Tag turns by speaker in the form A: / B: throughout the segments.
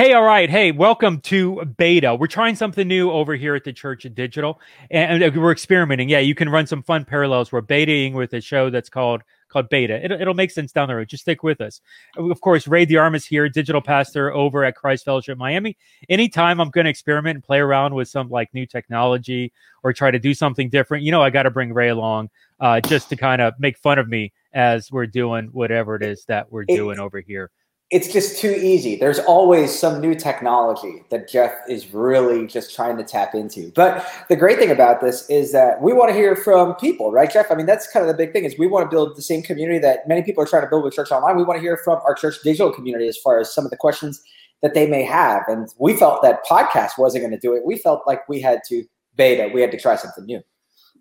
A: Hey, all right. Hey, welcome to beta. We're trying something new over here at the Church of Digital, and, and we're experimenting. Yeah, you can run some fun parallels. We're betaing with a show that's called called Beta. It'll, it'll make sense down the road. Just stick with us. Of course, Ray DeArmas here, digital pastor over at Christ Fellowship Miami. Anytime I'm going to experiment and play around with some like new technology or try to do something different, you know, I got to bring Ray along uh, just to kind of make fun of me as we're doing whatever it is that we're doing over here
B: it's just too easy. There's always some new technology that Jeff is really just trying to tap into. But the great thing about this is that we want to hear from people, right, Jeff? I mean, that's kind of the big thing is we want to build the same community that many people are trying to build with Church Online. We want to hear from our church digital community as far as some of the questions that they may have. And we felt that podcast wasn't going to do it. We felt like we had to beta, we had to try something new.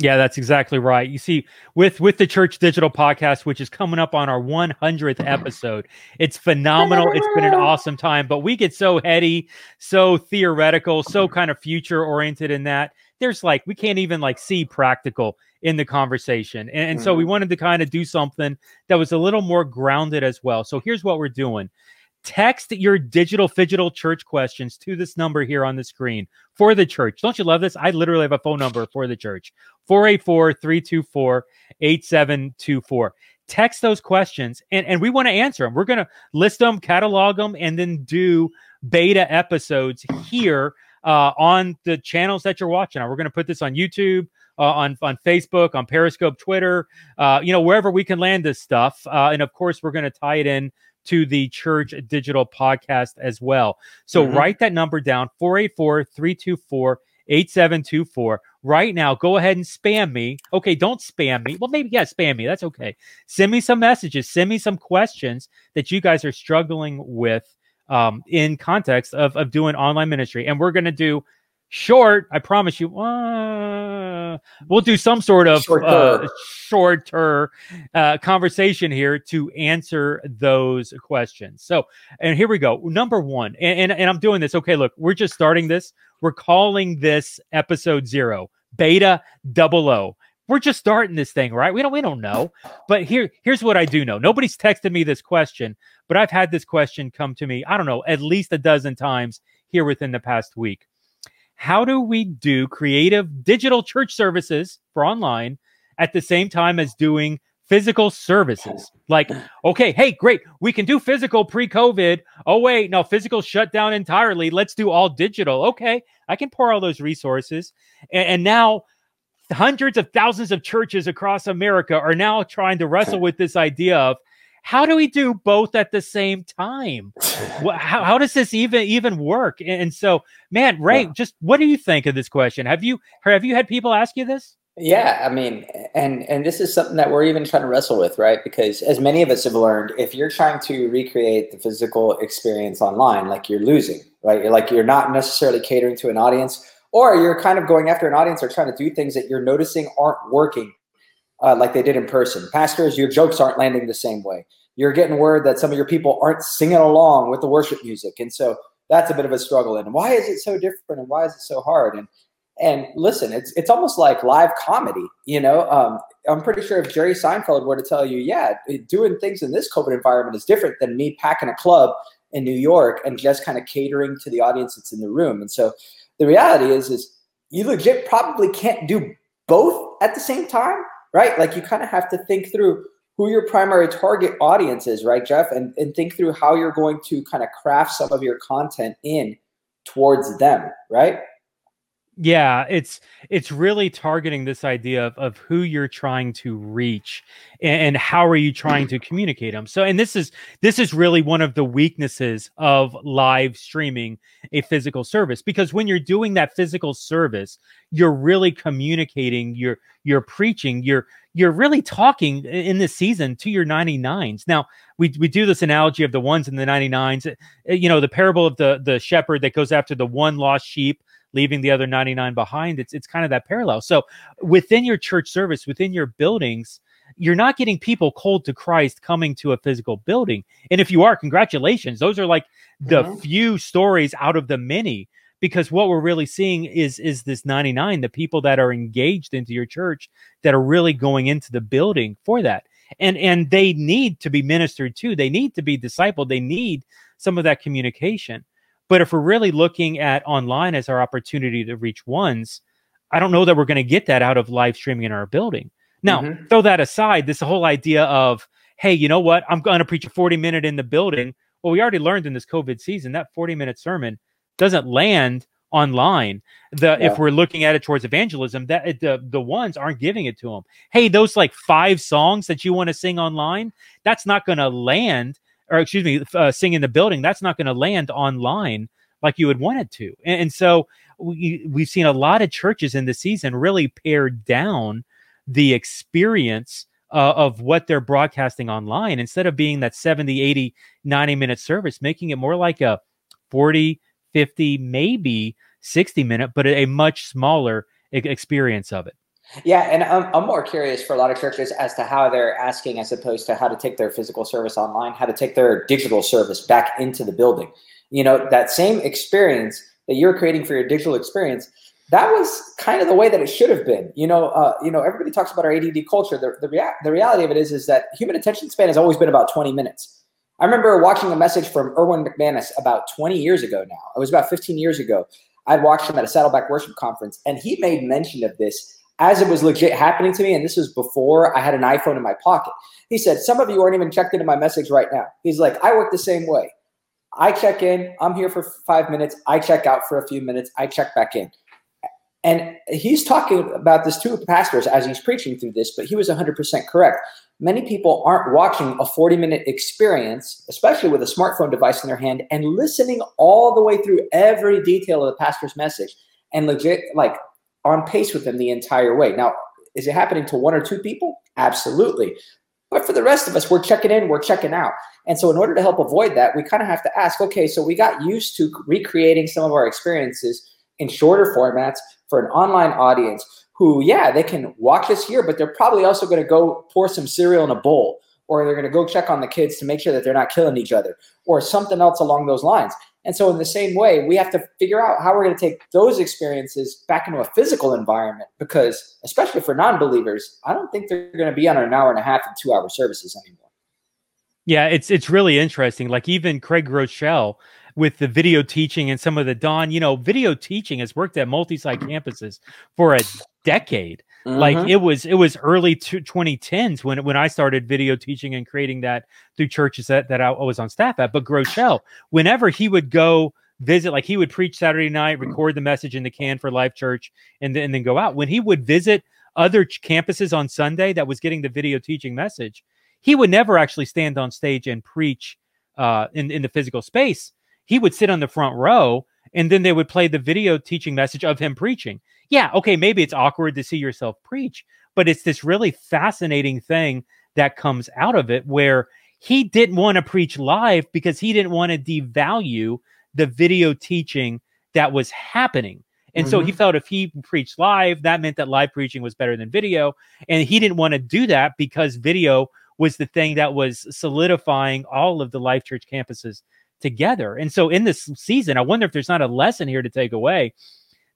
A: Yeah, that's exactly right. You see, with with the Church Digital podcast, which is coming up on our 100th episode, it's phenomenal. It's been an awesome time, but we get so heady, so theoretical, so kind of future oriented in that there's like we can't even like see practical in the conversation, and, and so we mm-hmm. wanted to kind of do something that was a little more grounded as well. So here's what we're doing. Text your digital fidgetal church questions to this number here on the screen for the church. Don't you love this? I literally have a phone number for the church 484 324 8724. Text those questions and, and we want to answer them. We're going to list them, catalog them, and then do beta episodes here uh, on the channels that you're watching. We're going to put this on YouTube, uh, on on Facebook, on Periscope, Twitter, uh, you know, wherever we can land this stuff. Uh, and of course, we're going to tie it in to the church digital podcast as well. So mm-hmm. write that number down 484 324 8724. Right now, go ahead and spam me. Okay, don't spam me. Well, maybe, yeah, spam me. That's okay. Send me some messages. Send me some questions that you guys are struggling with um, in context of, of doing online ministry. And we're going to do short, I promise you, uh, we'll do some sort of shorter, uh, shorter uh, conversation here to answer those questions. So, and here we go. Number one, and, and, and I'm doing this. Okay, look, we're just starting this. We're calling this episode zero, beta double O. We're just starting this thing, right? We don't we don't know. But here here's what I do know. Nobody's texted me this question, but I've had this question come to me, I don't know, at least a dozen times here within the past week how do we do creative digital church services for online at the same time as doing physical services? Like, okay, hey, great, we can do physical pre COVID. Oh, wait, no, physical shut down entirely. Let's do all digital. Okay, I can pour all those resources. And, and now, hundreds of thousands of churches across America are now trying to wrestle with this idea of how do we do both at the same time? how, how, does this even even work? And so, man, Ray, yeah. just what do you think of this question? Have you have you had people ask you this?
B: Yeah, I mean, and and this is something that we're even trying to wrestle with, right? Because as many of us have learned, if you're trying to recreate the physical experience online, like you're losing, right? You're like you're not necessarily catering to an audience, or you're kind of going after an audience or trying to do things that you're noticing aren't working uh, like they did in person. Pastors, your jokes aren't landing the same way. You're getting word that some of your people aren't singing along with the worship music, and so that's a bit of a struggle. And why is it so different? And why is it so hard? And and listen, it's it's almost like live comedy. You know, um, I'm pretty sure if Jerry Seinfeld were to tell you, yeah, doing things in this COVID environment is different than me packing a club in New York and just kind of catering to the audience that's in the room. And so the reality is, is you legit probably can't do both at the same time right? Like you kind of have to think through who your primary target audience is, right, Jeff? And, and think through how you're going to kind of craft some of your content in towards them, right?
A: Yeah, it's it's really targeting this idea of, of who you're trying to reach and, and how are you trying to communicate them. So and this is this is really one of the weaknesses of live streaming a physical service because when you're doing that physical service, you're really communicating, you're you're preaching, you're you're really talking in this season to your 99s. Now, we, we do this analogy of the ones and the 99s, eh, you know, the parable of the the shepherd that goes after the one lost sheep leaving the other 99 behind. It's it's kind of that parallel. So within your church service, within your buildings, you're not getting people cold to Christ coming to a physical building. And if you are, congratulations. Those are like the mm-hmm. few stories out of the many because what we're really seeing is is this 99 the people that are engaged into your church that are really going into the building for that and and they need to be ministered to they need to be discipled they need some of that communication But if we're really looking at online as our opportunity to reach ones, I don't know that we're going to get that out of live streaming in our building. Now, mm-hmm. throw that aside, this whole idea of, hey, you know what? I'm going to preach a 40 minute in the building. Well, we already learned in this COVID season that 40 minute sermon doesn't land online. The yeah. if we're looking at it towards evangelism, that the the ones aren't giving it to them. Hey, those like five songs that you want to sing online, that's not going to land. Or excuse me, uh, sing in the building. That's not going to land online like you would want it to. And, and so we we've seen a lot of churches in the season really pare down the experience uh, of what they're broadcasting online instead of being that 70 80 90 minute service making it more like a 40 50 maybe 60 minute but a much smaller experience of it
B: yeah and I'm, I'm more curious for a lot of churches as to how they're asking as opposed to how to take their physical service online how to take their digital service back into the building you know that same experience that you're creating for your digital experience that was kind of the way that it should have been. You know, uh, you know, everybody talks about our ADD culture. The, the, rea- the reality of it is, is that human attention span has always been about 20 minutes. I remember watching a message from Erwin McManus about 20 years ago now. It was about 15 years ago. I'd watched him at a Saddleback Worship Conference, and he made mention of this as it was legit happening to me. And this was before I had an iPhone in my pocket. He said, Some of you aren't even checked into my message right now. He's like, I work the same way. I check in, I'm here for five minutes, I check out for a few minutes, I check back in. And he's talking about this to pastors as he's preaching through this, but he was 100% correct. Many people aren't watching a 40 minute experience, especially with a smartphone device in their hand, and listening all the way through every detail of the pastor's message and legit, like on pace with them the entire way. Now, is it happening to one or two people? Absolutely. But for the rest of us, we're checking in, we're checking out. And so, in order to help avoid that, we kind of have to ask okay, so we got used to recreating some of our experiences in shorter formats for an online audience who, yeah, they can watch this here, but they're probably also going to go pour some cereal in a bowl, or they're going to go check on the kids to make sure that they're not killing each other, or something else along those lines. And so, in the same way, we have to figure out how we're going to take those experiences back into a physical environment because, especially for non believers, I don't think they're going to be on an hour and a half and two hour services anymore.
A: Yeah, it's it's really interesting. Like even Craig Groeschel with the video teaching and some of the Don, you know, video teaching has worked at multi-site campuses for a decade. Mm-hmm. Like it was it was early to 2010s when when I started video teaching and creating that through churches that, that I was on staff at. But Groeschel, whenever he would go visit, like he would preach Saturday night, record the message in the can for Life Church, and then, and then go out. When he would visit other campuses on Sunday that was getting the video teaching message, he would never actually stand on stage and preach uh, in in the physical space he would sit on the front row and then they would play the video teaching message of him preaching. Yeah, okay, maybe it's awkward to see yourself preach, but it's this really fascinating thing that comes out of it where he didn't want to preach live because he didn't want to devalue the video teaching that was happening. And mm-hmm. so he mm-hmm. felt if he preached live, that meant that live preaching was better than video. And he didn't want to do that because video was the thing that was solidifying all of the Life Church campuses together. And so in this season, I wonder if there's not a lesson here to take away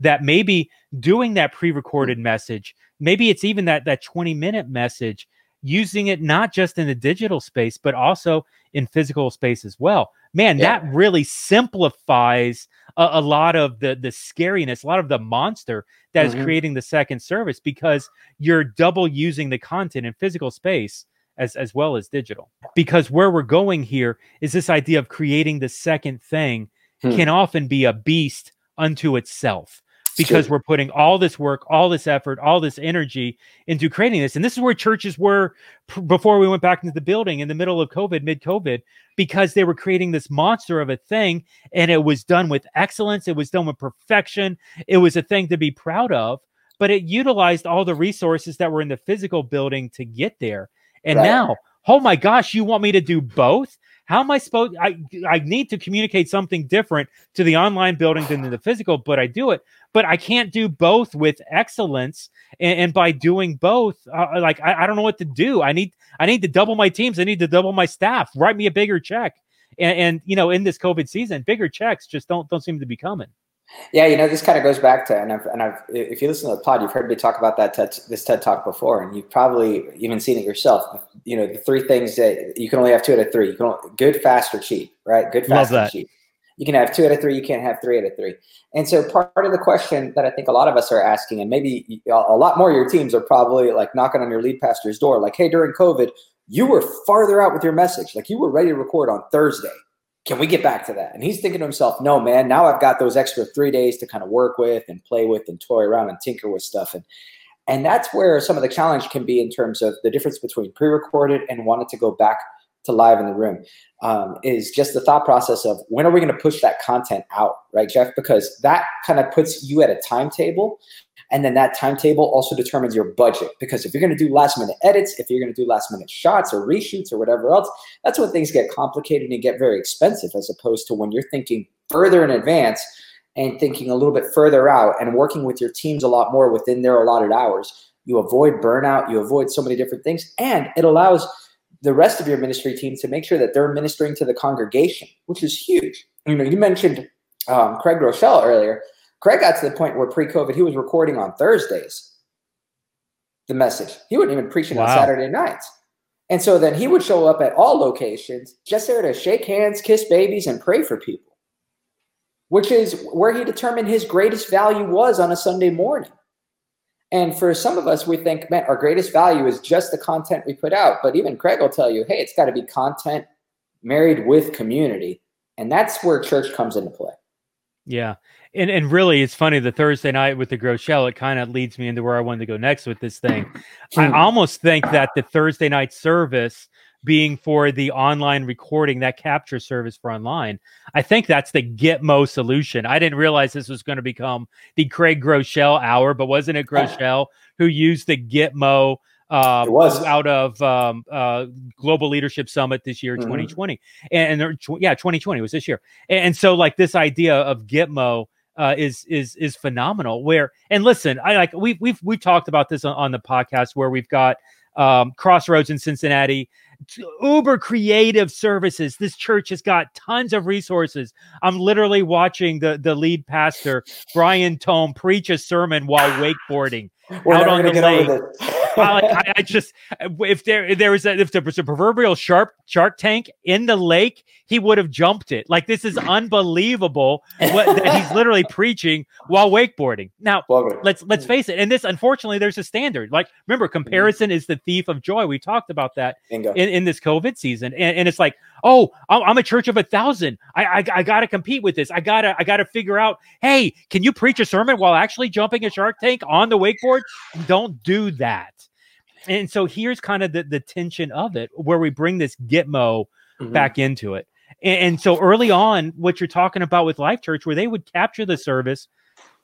A: that maybe doing that pre-recorded message, maybe it's even that that 20 minute message, using it not just in the digital space, but also in physical space as well. Man, yeah. that really simplifies a, a, lot of the the scariness, a lot of the monster that mm-hmm. is creating the second service because you're double using the content in physical space as as well as digital. Because where we're going here is this idea of creating the second thing hmm. can often be a beast unto itself because we're putting all this work, all this effort, all this energy into creating this. And this is where churches were pr- before we went back into the building in the middle of COVID, mid COVID, because they were creating this monster of a thing and it was done with excellence. It was done with perfection. It was a thing to be proud of, but it utilized all the resources that were in the physical building to get there. And right. now, oh my gosh, you want me to do both? How am I supposed? I I need to communicate something different to the online building than the physical, but I do it. But I can't do both with excellence, and, and by doing both, uh, like I, I don't know what to do. I need I need to double my teams. I need to double my staff. Write me a bigger check. And, and you know, in this COVID season, bigger checks just don't don't seem to be coming.
B: Yeah, you know, this kind of goes back to, and I've, and I've, if you listen to the pod, you've heard me talk about that TED, this TED talk before, and you've probably even seen it yourself. You know, the three things that you can only have two out of three. You can only, good, fast, or cheap, right? Good, fast, and cheap. You can have two out of three. You can't have three out of three. And so part of the question that I think a lot of us are asking, and maybe a lot more of your teams are probably like knocking on your lead pastor's door, like, hey, during COVID, you were farther out with your message. Like you were ready to record on Thursday. Can we get back to that? And he's thinking to himself, no, man, now I've got those extra three days to kind of work with and play with and toy around and tinker with stuff. And and that's where some of the challenge can be in terms of the difference between pre-recorded and wanting to go back to live in the room um, is just the thought process of when are we going to push that content out, right, Jeff? Because that kind of puts you at a timetable. And then that timetable also determines your budget. Because if you're going to do last minute edits, if you're going to do last minute shots or reshoots or whatever else, that's when things get complicated and get very expensive, as opposed to when you're thinking further in advance and thinking a little bit further out and working with your teams a lot more within their allotted hours. You avoid burnout, you avoid so many different things, and it allows the rest of your ministry team to make sure that they're ministering to the congregation, which is huge. You know, you mentioned um, Craig Groeschel earlier. Craig got to the point where pre-COVID he was recording on Thursdays. The message he wouldn't even preach it wow. on Saturday nights, and so then he would show up at all locations just there to shake hands, kiss babies, and pray for people, which is where he determined his greatest value was on a Sunday morning. And for some of us, we think, man, our greatest value is just the content we put out. But even Craig will tell you, hey, it's got to be content married with community. And that's where church comes into play.
A: Yeah. And and really it's funny the Thursday night with the Groeschel, it kind of leads me into where I wanted to go next with this thing. I hmm. almost think that the Thursday night service being for the online recording, that capture service for online. I think that's the Gitmo solution. I didn't realize this was going to become the Craig Groeschel hour, but wasn't it Groeschel who used the Gitmo uh, it was out of um, uh, Global Leadership Summit this year, mm-hmm. 2020, and, and yeah, 2020 was this year, and, and, so like this idea of Gitmo uh, is is is phenomenal. Where and listen, I like we've we've we've talked about this on, on the podcast where we've got um, Crossroads in Cincinnati uber creative services. This church has got tons of resources. I'm literally watching the the lead pastor Brian Tome preach a sermon while wakeboarding We're out on the lake. I, I, I, just if there if there was a, if there was a proverbial sharp shark tank in the lake, he would have jumped it. Like this is unbelievable what that he's literally preaching while wakeboarding. Now let's let's face it, and this unfortunately there's a standard. Like remember, mm-hmm. comparison is the thief of joy. We talked about that in, in this COVID season, and, and it's like, oh, I'm, a church of a thousand. I I, I got to compete with this. I gotta I gotta figure out. Hey, can you preach a sermon while actually jumping a shark tank on the wakeboard? Don't do that and so here's kind of the, the tension of it where we bring this gitmo mm-hmm. back into it and, and, so early on what you're talking about with life church where they would capture the service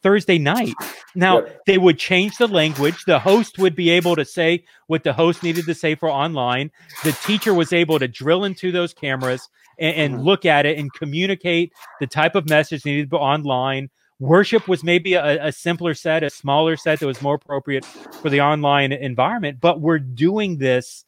A: thursday night now yep. they would change the language the host would be able to say what the host needed to say for online the teacher was able to drill into those cameras and, and mm-hmm. look at it and communicate the type of message needed online Worship was maybe a, a, simpler set, a smaller set that was more appropriate for the online environment, but we're doing this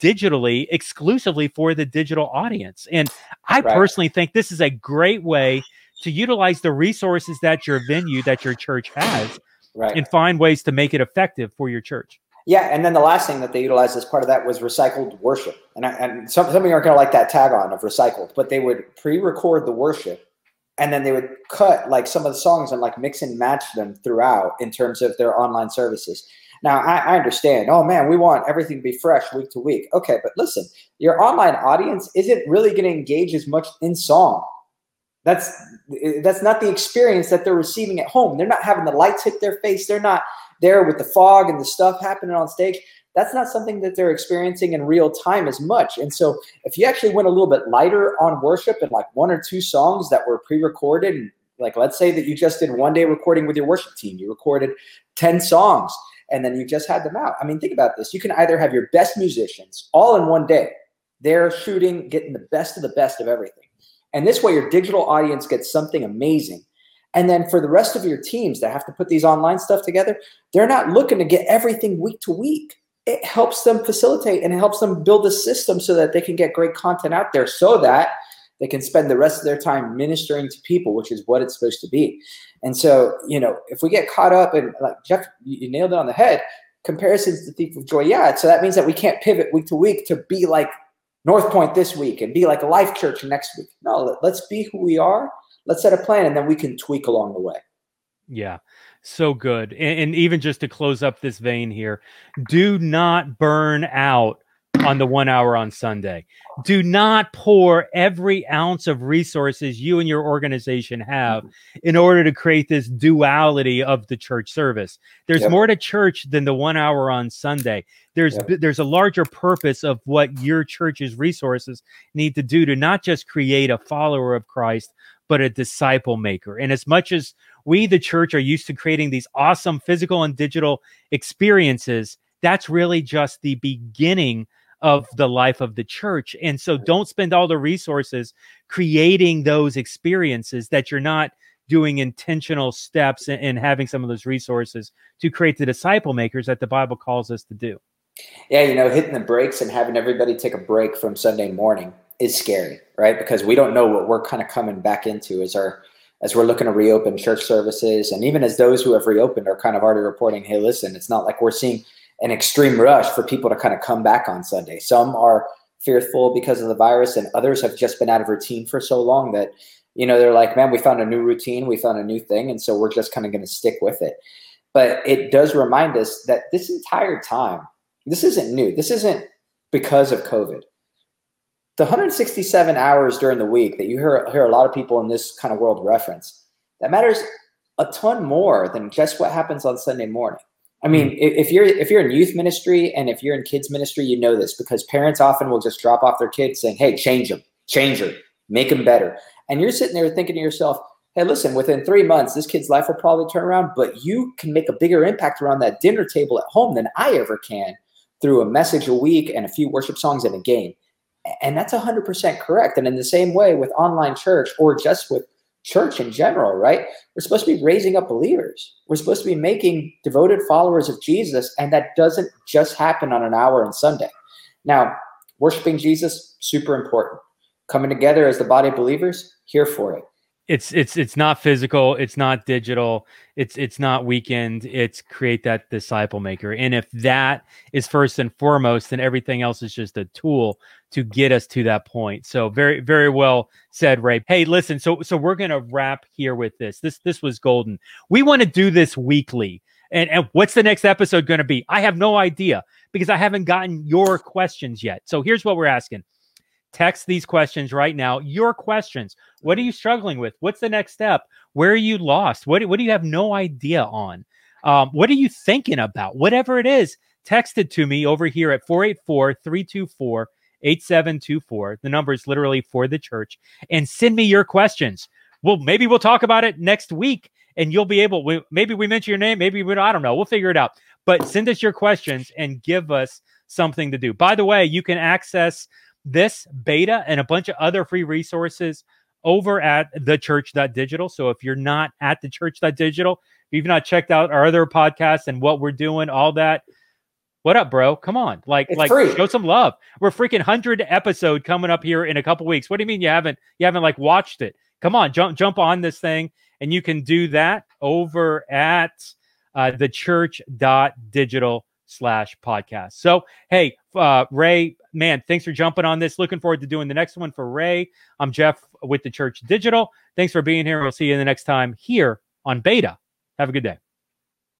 A: digitally exclusively for the digital audience. And I right. personally think this is a great way to utilize the resources that your venue, that your church has, right. and find ways to make it effective for your church.
B: Yeah, and then the last thing that they utilized as part of that was recycled worship. And, I, and some, some of you aren't going to like that tag on of recycled, but they would pre-record the worship and then they would cut like some of the songs and like mix and match them throughout in terms of their online services. Now I, I, understand. Oh man, we want everything to be fresh week to week. Okay, but listen, your online audience isn't really going to engage as much in song. That's that's not the experience that they're receiving at home. They're not having the lights hit their face. They're not there with the fog and the stuff happening on stage that's not something that they're experiencing in real time as much. And so if you actually went a little bit lighter on worship and like one or two songs that were pre-recorded and like let's say that you just did one day recording with your worship team, you recorded 10 songs and then you just had them out. I mean, think about this. You can either have your best musicians all in one day. They're shooting, getting the best of the best of everything. And this way your digital audience gets something amazing. And then for the rest of your teams that have to put these online stuff together, they're not looking to get everything week to week it helps them facilitate and it helps them build a system so that they can get great content out there so that they can spend the rest of their time ministering to people, which is what it's supposed to be. And so, you know, if we get caught up in like Jeff, you nailed it on the head, comparisons to thief of joy. Yeah. So that means that we can't pivot week to week to be like North Point this week and be like a life church next week. No, let's be who we are. Let's set a plan and then we can tweak along the way.
A: Yeah, so good. And, and, even just to close up this vein here, do not burn out on the one hour on Sunday. Do not pour every ounce of resources you and your organization have in order to create this duality of the church service. There's yep. more to church than the one hour on Sunday. There's yep. there's a larger purpose of what your church's resources need to do to not just create a follower of Christ, but a disciple maker. And as much as we, the church, are used to creating these awesome physical and digital experiences, that's really just the beginning of the life of the church. And so don't spend all the resources creating those experiences that you're not doing intentional steps and, and having some of those resources to create the disciple makers that the Bible calls us to do.
B: Yeah, you know, hitting the brakes and having everybody take a break from Sunday morning is scary, right? Because we don't know what we're kind of coming back into as our as we're looking to reopen church services and even as those who have reopened are kind of already reporting, hey, listen, it's not like we're seeing an extreme rush for people to kind of come back on Sunday. Some are fearful because of the virus, and others have just been out of routine for so long that, you know, they're like, man, we found a new routine, we found a new thing, and so we're just kind of going to stick with it. But it does remind us that this entire time, this isn't new. This isn't because of COVID. The 167 hours during the week that you hear, hear a lot of people in this kind of world reference, that matters a ton more than just what happens on Sunday morning. I mean, hmm. if you're if you're in youth ministry and if you're in kids ministry, you know this because parents often will just drop off their kids saying, "Hey, change them, change them, make them better." And you're sitting there thinking to yourself, "Hey, listen, within three months, this kid's life will probably turn around, but you can make a bigger impact around that dinner table at home than I ever can through a message a week and a few worship songs and a game." And that's 100% correct. And in the same way with online church or just with church in general, right? We're supposed to be raising up believers. We're supposed to be making devoted followers of Jesus, and that doesn't just happen on an hour on Sunday. Now, worshiping Jesus, super important. Coming together as the body of believers, here for it
A: it's it's it's not physical it's not digital it's it's not weekend it's create that disciple maker. And if that is first and foremost then everything else is just a tool to get us to that point. So very very well said ray. Hey listen so so we're gonna wrap here with this. This this was golden. We want to do this weekly. And and what's the next episode to be? I have no idea because i haven't gotten your questions yet. So here's what we're asking. Text these questions right now. Your questions. What are you struggling with? What's the next step? Where are you lost? What, what do you have no idea on? Um, what are you thinking about? Whatever it is, text it to me over here at 484 324 8724. The number is literally for the church. And send me your questions. Well, maybe we'll talk about it next week and you'll be able, we, maybe we mention your name, maybe we I don't know. We'll figure it out. But send us your questions and give us something to do. By the way, you can access this beta and a bunch of other free resources over at thechurch.digital. So if you're not at thechurch.digital, if you've not checked out our other podcasts and what we're doing, all that, what up, bro? Come on, like, it's like, free. show some love. We're freaking hundred episode coming up here in a couple weeks. What do you mean you haven't you haven't like watched it? Come on, jump jump on this thing, and you can do that over at uh, thechurch.digital slash podcast. So, hey, uh, Ray, man, thanks for jumping on this. Looking forward to doing the next one for Ray. I'm Jeff with the Church Digital. Thanks for being here. We'll see you the next time here on Beta. Have a good day.